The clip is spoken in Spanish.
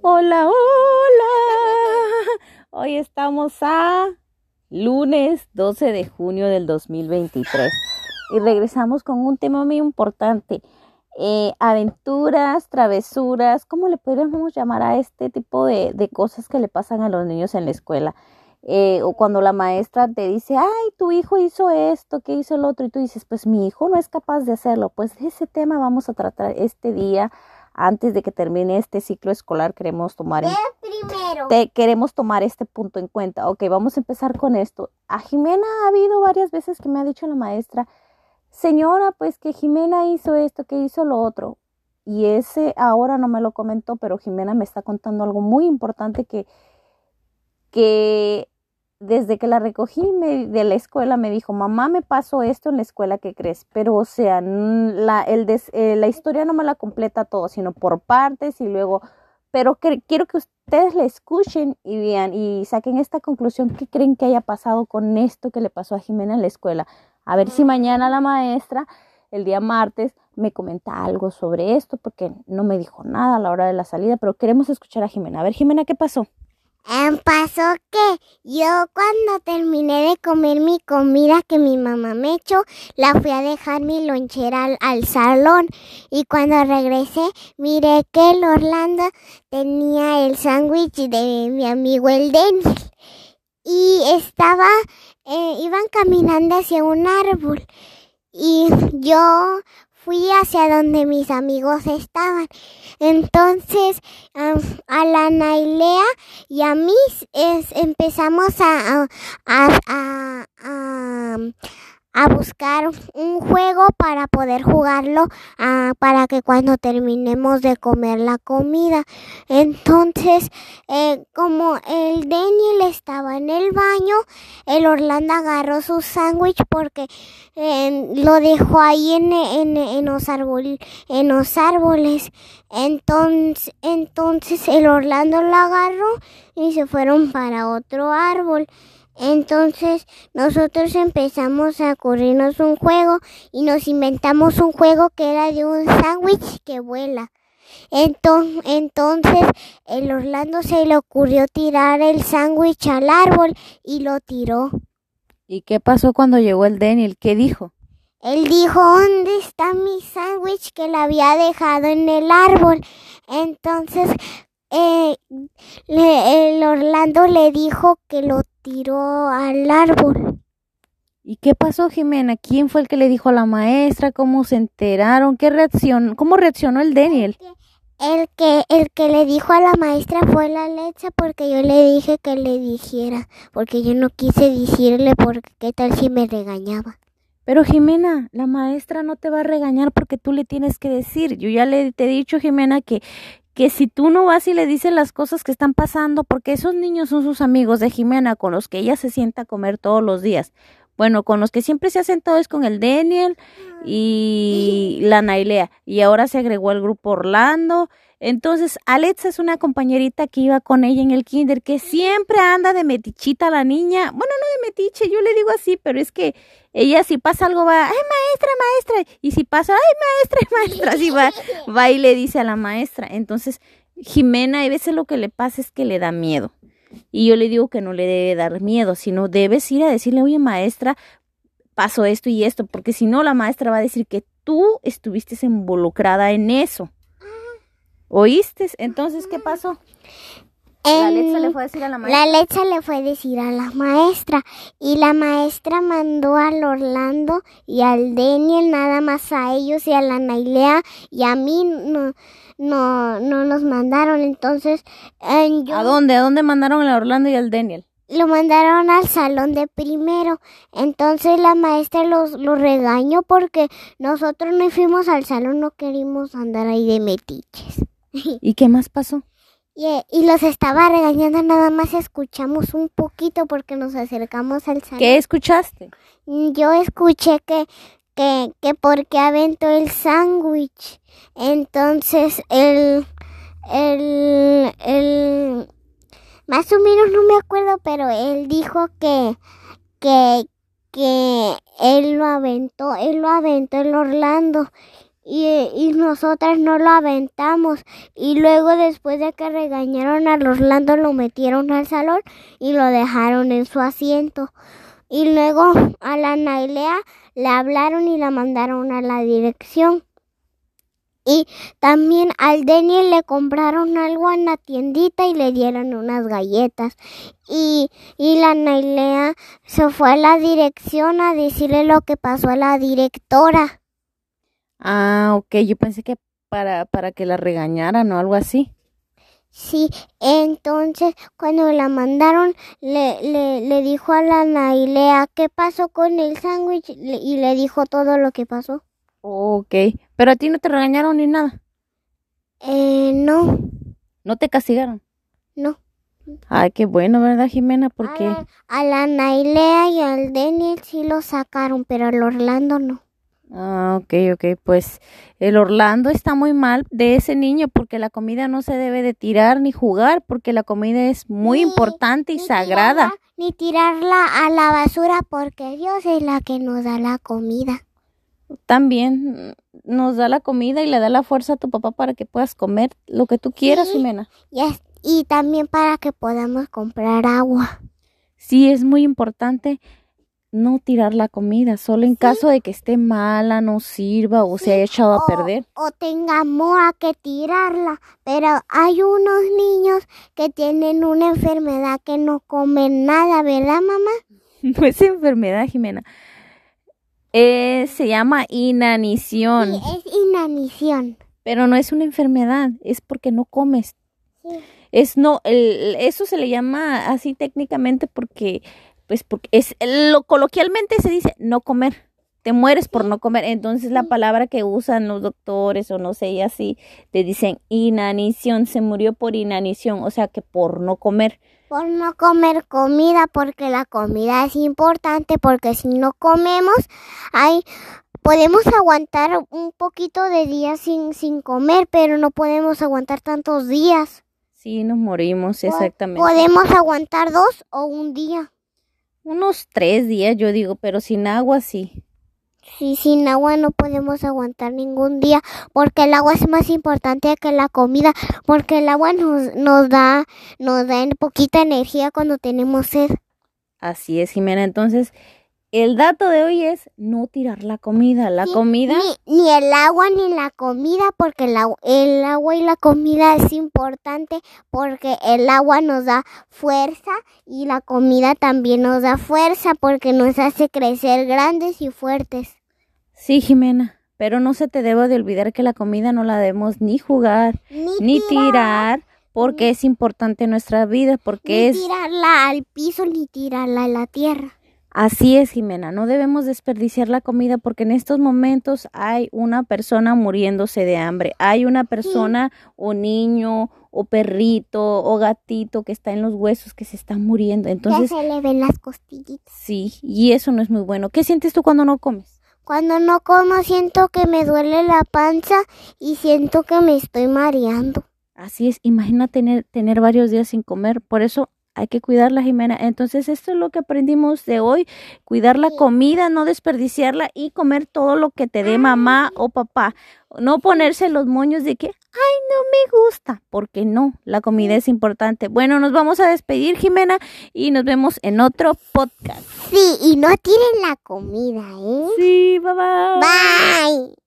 Hola, hola. Hoy estamos a lunes 12 de junio del 2023 y regresamos con un tema muy importante. Eh, aventuras, travesuras, ¿cómo le podríamos llamar a este tipo de, cosas que le pasan a los niños en la escuela? Eh, o cuando la maestra te dice, ay, tu hijo hizo esto, ¿qué hizo el otro? Y tú dices, pues mi hijo no es capaz de hacerlo. Pues ese tema vamos a tratar este día. Antes de que termine este ciclo escolar, queremos tomar, te, queremos tomar este punto en cuenta. Ok, vamos a empezar con esto. A Jimena ha habido varias veces que me ha dicho la maestra, señora, pues que Jimena hizo esto, que hizo lo otro. Y ese ahora no me lo comentó, pero Jimena me está contando algo muy importante que, que desde que la recogí me, de la escuela me dijo, mamá, me pasó esto en la escuela, ¿qué crees? Pero, o sea, la, el des, eh, la historia no me la completa todo, sino por partes y luego, pero que, quiero que ustedes la escuchen y vean y saquen esta conclusión, ¿qué creen que haya pasado con esto que le pasó a Jimena en la escuela? A ver si mañana la maestra, el día martes, me comenta algo sobre esto, porque no me dijo nada a la hora de la salida, pero queremos escuchar a Jimena. A ver, Jimena, ¿qué pasó? Em, pasó que yo cuando terminé de comer mi comida que mi mamá me echó, la fui a dejar mi lonchera al, al, salón. Y cuando regresé miré que el Orlando tenía el sándwich de mi amigo el Denis y estaba, eh, iban caminando hacia un árbol. Y yo fui hacia donde mis amigos estaban. Entonces, um, a la Nailea y a mí es, empezamos a, a, a, a, a buscar un juego para poder jugarlo uh, para que cuando terminemos de comer la comida. Entonces, eh, como el Daniel estaba en el baño, el Orlando agarró su sándwich porque eh, lo dejó ahí en, en, en, los en los árboles. Entonces, entonces el Orlando lo agarró y se fueron para otro árbol. Entonces nosotros empezamos a corrernos un juego y nos inventamos un juego que era de un sándwich que vuela. Entonces, entonces el Orlando se le ocurrió tirar el sándwich al árbol y lo tiró. ¿Y qué pasó cuando llegó el Daniel? ¿Qué dijo? Él dijo, ¿dónde está mi sándwich que la había dejado en el árbol? Entonces eh, le, el Orlando le dijo que lo tiró al árbol. ¿Y qué pasó, Jimena? ¿Quién fue el que le dijo a la maestra? ¿Cómo se enteraron? ¿Qué reacción? ¿Cómo reaccionó el Daniel? El que, el que le dijo a la maestra fue la leche porque yo le dije que le dijera, porque yo no quise decirle porque qué tal si me regañaba. Pero Jimena, la maestra no te va a regañar porque tú le tienes que decir. Yo ya le te he dicho, Jimena, que, que si tú no vas y le dices las cosas que están pasando, porque esos niños son sus amigos de Jimena con los que ella se sienta a comer todos los días. Bueno, con los que siempre se ha sentado es con el Daniel y la Nailea. Y ahora se agregó el grupo Orlando. Entonces, Alexa es una compañerita que iba con ella en el kinder, que siempre anda de metichita la niña. Bueno, no de metiche, yo le digo así, pero es que ella si pasa algo va, ay maestra, maestra. Y si pasa, ay maestra, maestra, así va, va y le dice a la maestra. Entonces, Jimena, a veces lo que le pasa es que le da miedo. Y yo le digo que no le debe dar miedo, sino debes ir a decirle, oye maestra, pasó esto y esto, porque si no la maestra va a decir que tú estuviste involucrada en eso. ¿Oíste? Entonces, ¿qué pasó? La Alexa le fue a decir a la maestra. La Alexa le fue a decir a la maestra y la maestra mandó al Orlando y al Daniel nada más a ellos y a la Nailea y a mí no no no nos mandaron entonces eh, yo, ¿A dónde? ¿A dónde mandaron al Orlando y al Daniel? Lo mandaron al salón de primero. Entonces la maestra los, los regañó porque nosotros no fuimos al salón, no queríamos andar ahí de metiches. ¿Y qué más pasó? Y, y, los estaba regañando, nada más escuchamos un poquito porque nos acercamos al salón. ¿Qué escuchaste? Yo escuché que, que, que porque aventó el sándwich. Entonces el, el, el, más o menos no me acuerdo, pero él dijo que, que, que él lo aventó, él lo aventó el Orlando y, y nosotras no lo aventamos. Y luego después de que regañaron a Orlando lo metieron al salón y lo dejaron en su asiento. Y luego a la Nailea le hablaron y la mandaron a la dirección. Y también al Daniel le compraron algo en la tiendita y le dieron unas galletas. Y, y la Nailea se fue a la dirección a decirle lo que pasó a la directora. Ah, ok, yo pensé que para, para que la regañaran o algo así. Sí, entonces cuando la mandaron le, le, le dijo a la Nailea qué pasó con el sándwich y le dijo todo lo que pasó. Ok, pero a ti no te regañaron ni nada. Eh, no, No te castigaron. no. Ay, qué bueno, ¿verdad, Jimena? Porque... A la, a la Nailea y al Daniel sí lo sacaron, pero al Orlando no. Ah, ok, ok, pues el Orlando está muy mal de ese niño porque la comida no se debe de tirar ni jugar porque la comida es muy Ni- importante y Ni sagrada. tirarla- ni tirarla a la basura porque Dios es la que nos da la comida. También nos da la comida y le da la fuerza a tu papá para que puedas comer lo que tú quieras, Sí. Jimena. Y también para que podamos comprar agua. Sí, es muy importante no tirar la comida, solo en caso de que esté mala, no sirva o se haya echado a perder. O tengamos a que tirarla. Pero hay unos niños que tienen una enfermedad que no comen nada, ¿verdad, mamá? No es enfermedad, Jimena. Eh, se llama inanición, Sí, es inanición. pero no es una enfermedad, es porque no comes. Sí. Es no, el- eso se le llama así técnicamente porque, pues, porque es lo coloquialmente se dice no comer. Te mueres por no comer. Entonces la palabra que usan los doctores o no sé, y así, te dicen inanición, se murió por inanición, o sea que por no comer. Por no comer comida, porque la comida es importante, porque si no comemos, hay, podemos aguantar un poquito de días sin, sin comer, pero no podemos aguantar tantos días. Sí, nos morimos, exactamente. Podemos aguantar dos o un día. Unos tres días, yo digo, pero sin agua sí. Si sin agua no podemos aguantar ningún día, porque el agua es más importante que la comida, porque el agua nos, nos da, nos da poquita energía cuando tenemos sed. Así es, Jimena. Entonces, el dato de hoy es no tirar la comida. La Sí, comida, Ni, ni el agua ni la comida, porque el, agu- el agua y la comida es importante, porque el agua nos da fuerza y la comida también nos da fuerza, porque nos hace crecer grandes y fuertes. sí, Jimena. Pero no se te debe de olvidar que la comida no la debemos ni jugar, ni tirar, porque es importante en nuestra vida, porque ni es... tirarla al piso, ni tirarla a la tierra. Así es, Jimena. No debemos desperdiciar la comida porque en estos momentos hay una persona muriéndose de hambre. Hay una persona o niño o perrito o gatito que está en los huesos que se está muriendo. Entonces, ya se le ven las costillitas. sí, y eso no es muy bueno. ¿Qué sientes tú cuando no comes? Cuando no como siento que me duele la panza y siento que me estoy mareando. Así es, imagina tener, tener varios días sin comer. Por eso hay que cuidar la Jimena. Entonces, esto es lo que aprendimos de hoy. Cuidar la comida, no desperdiciarla y comer todo lo que te dé mamá o papá. No ponerse los moños de que, ay, no me gusta, porque no, la comida es importante. Bueno, nos vamos a despedir, Jimena, y nos vemos en otro podcast. Sí, y no tiren la comida, ¿eh? Sí, bye bye. Bye.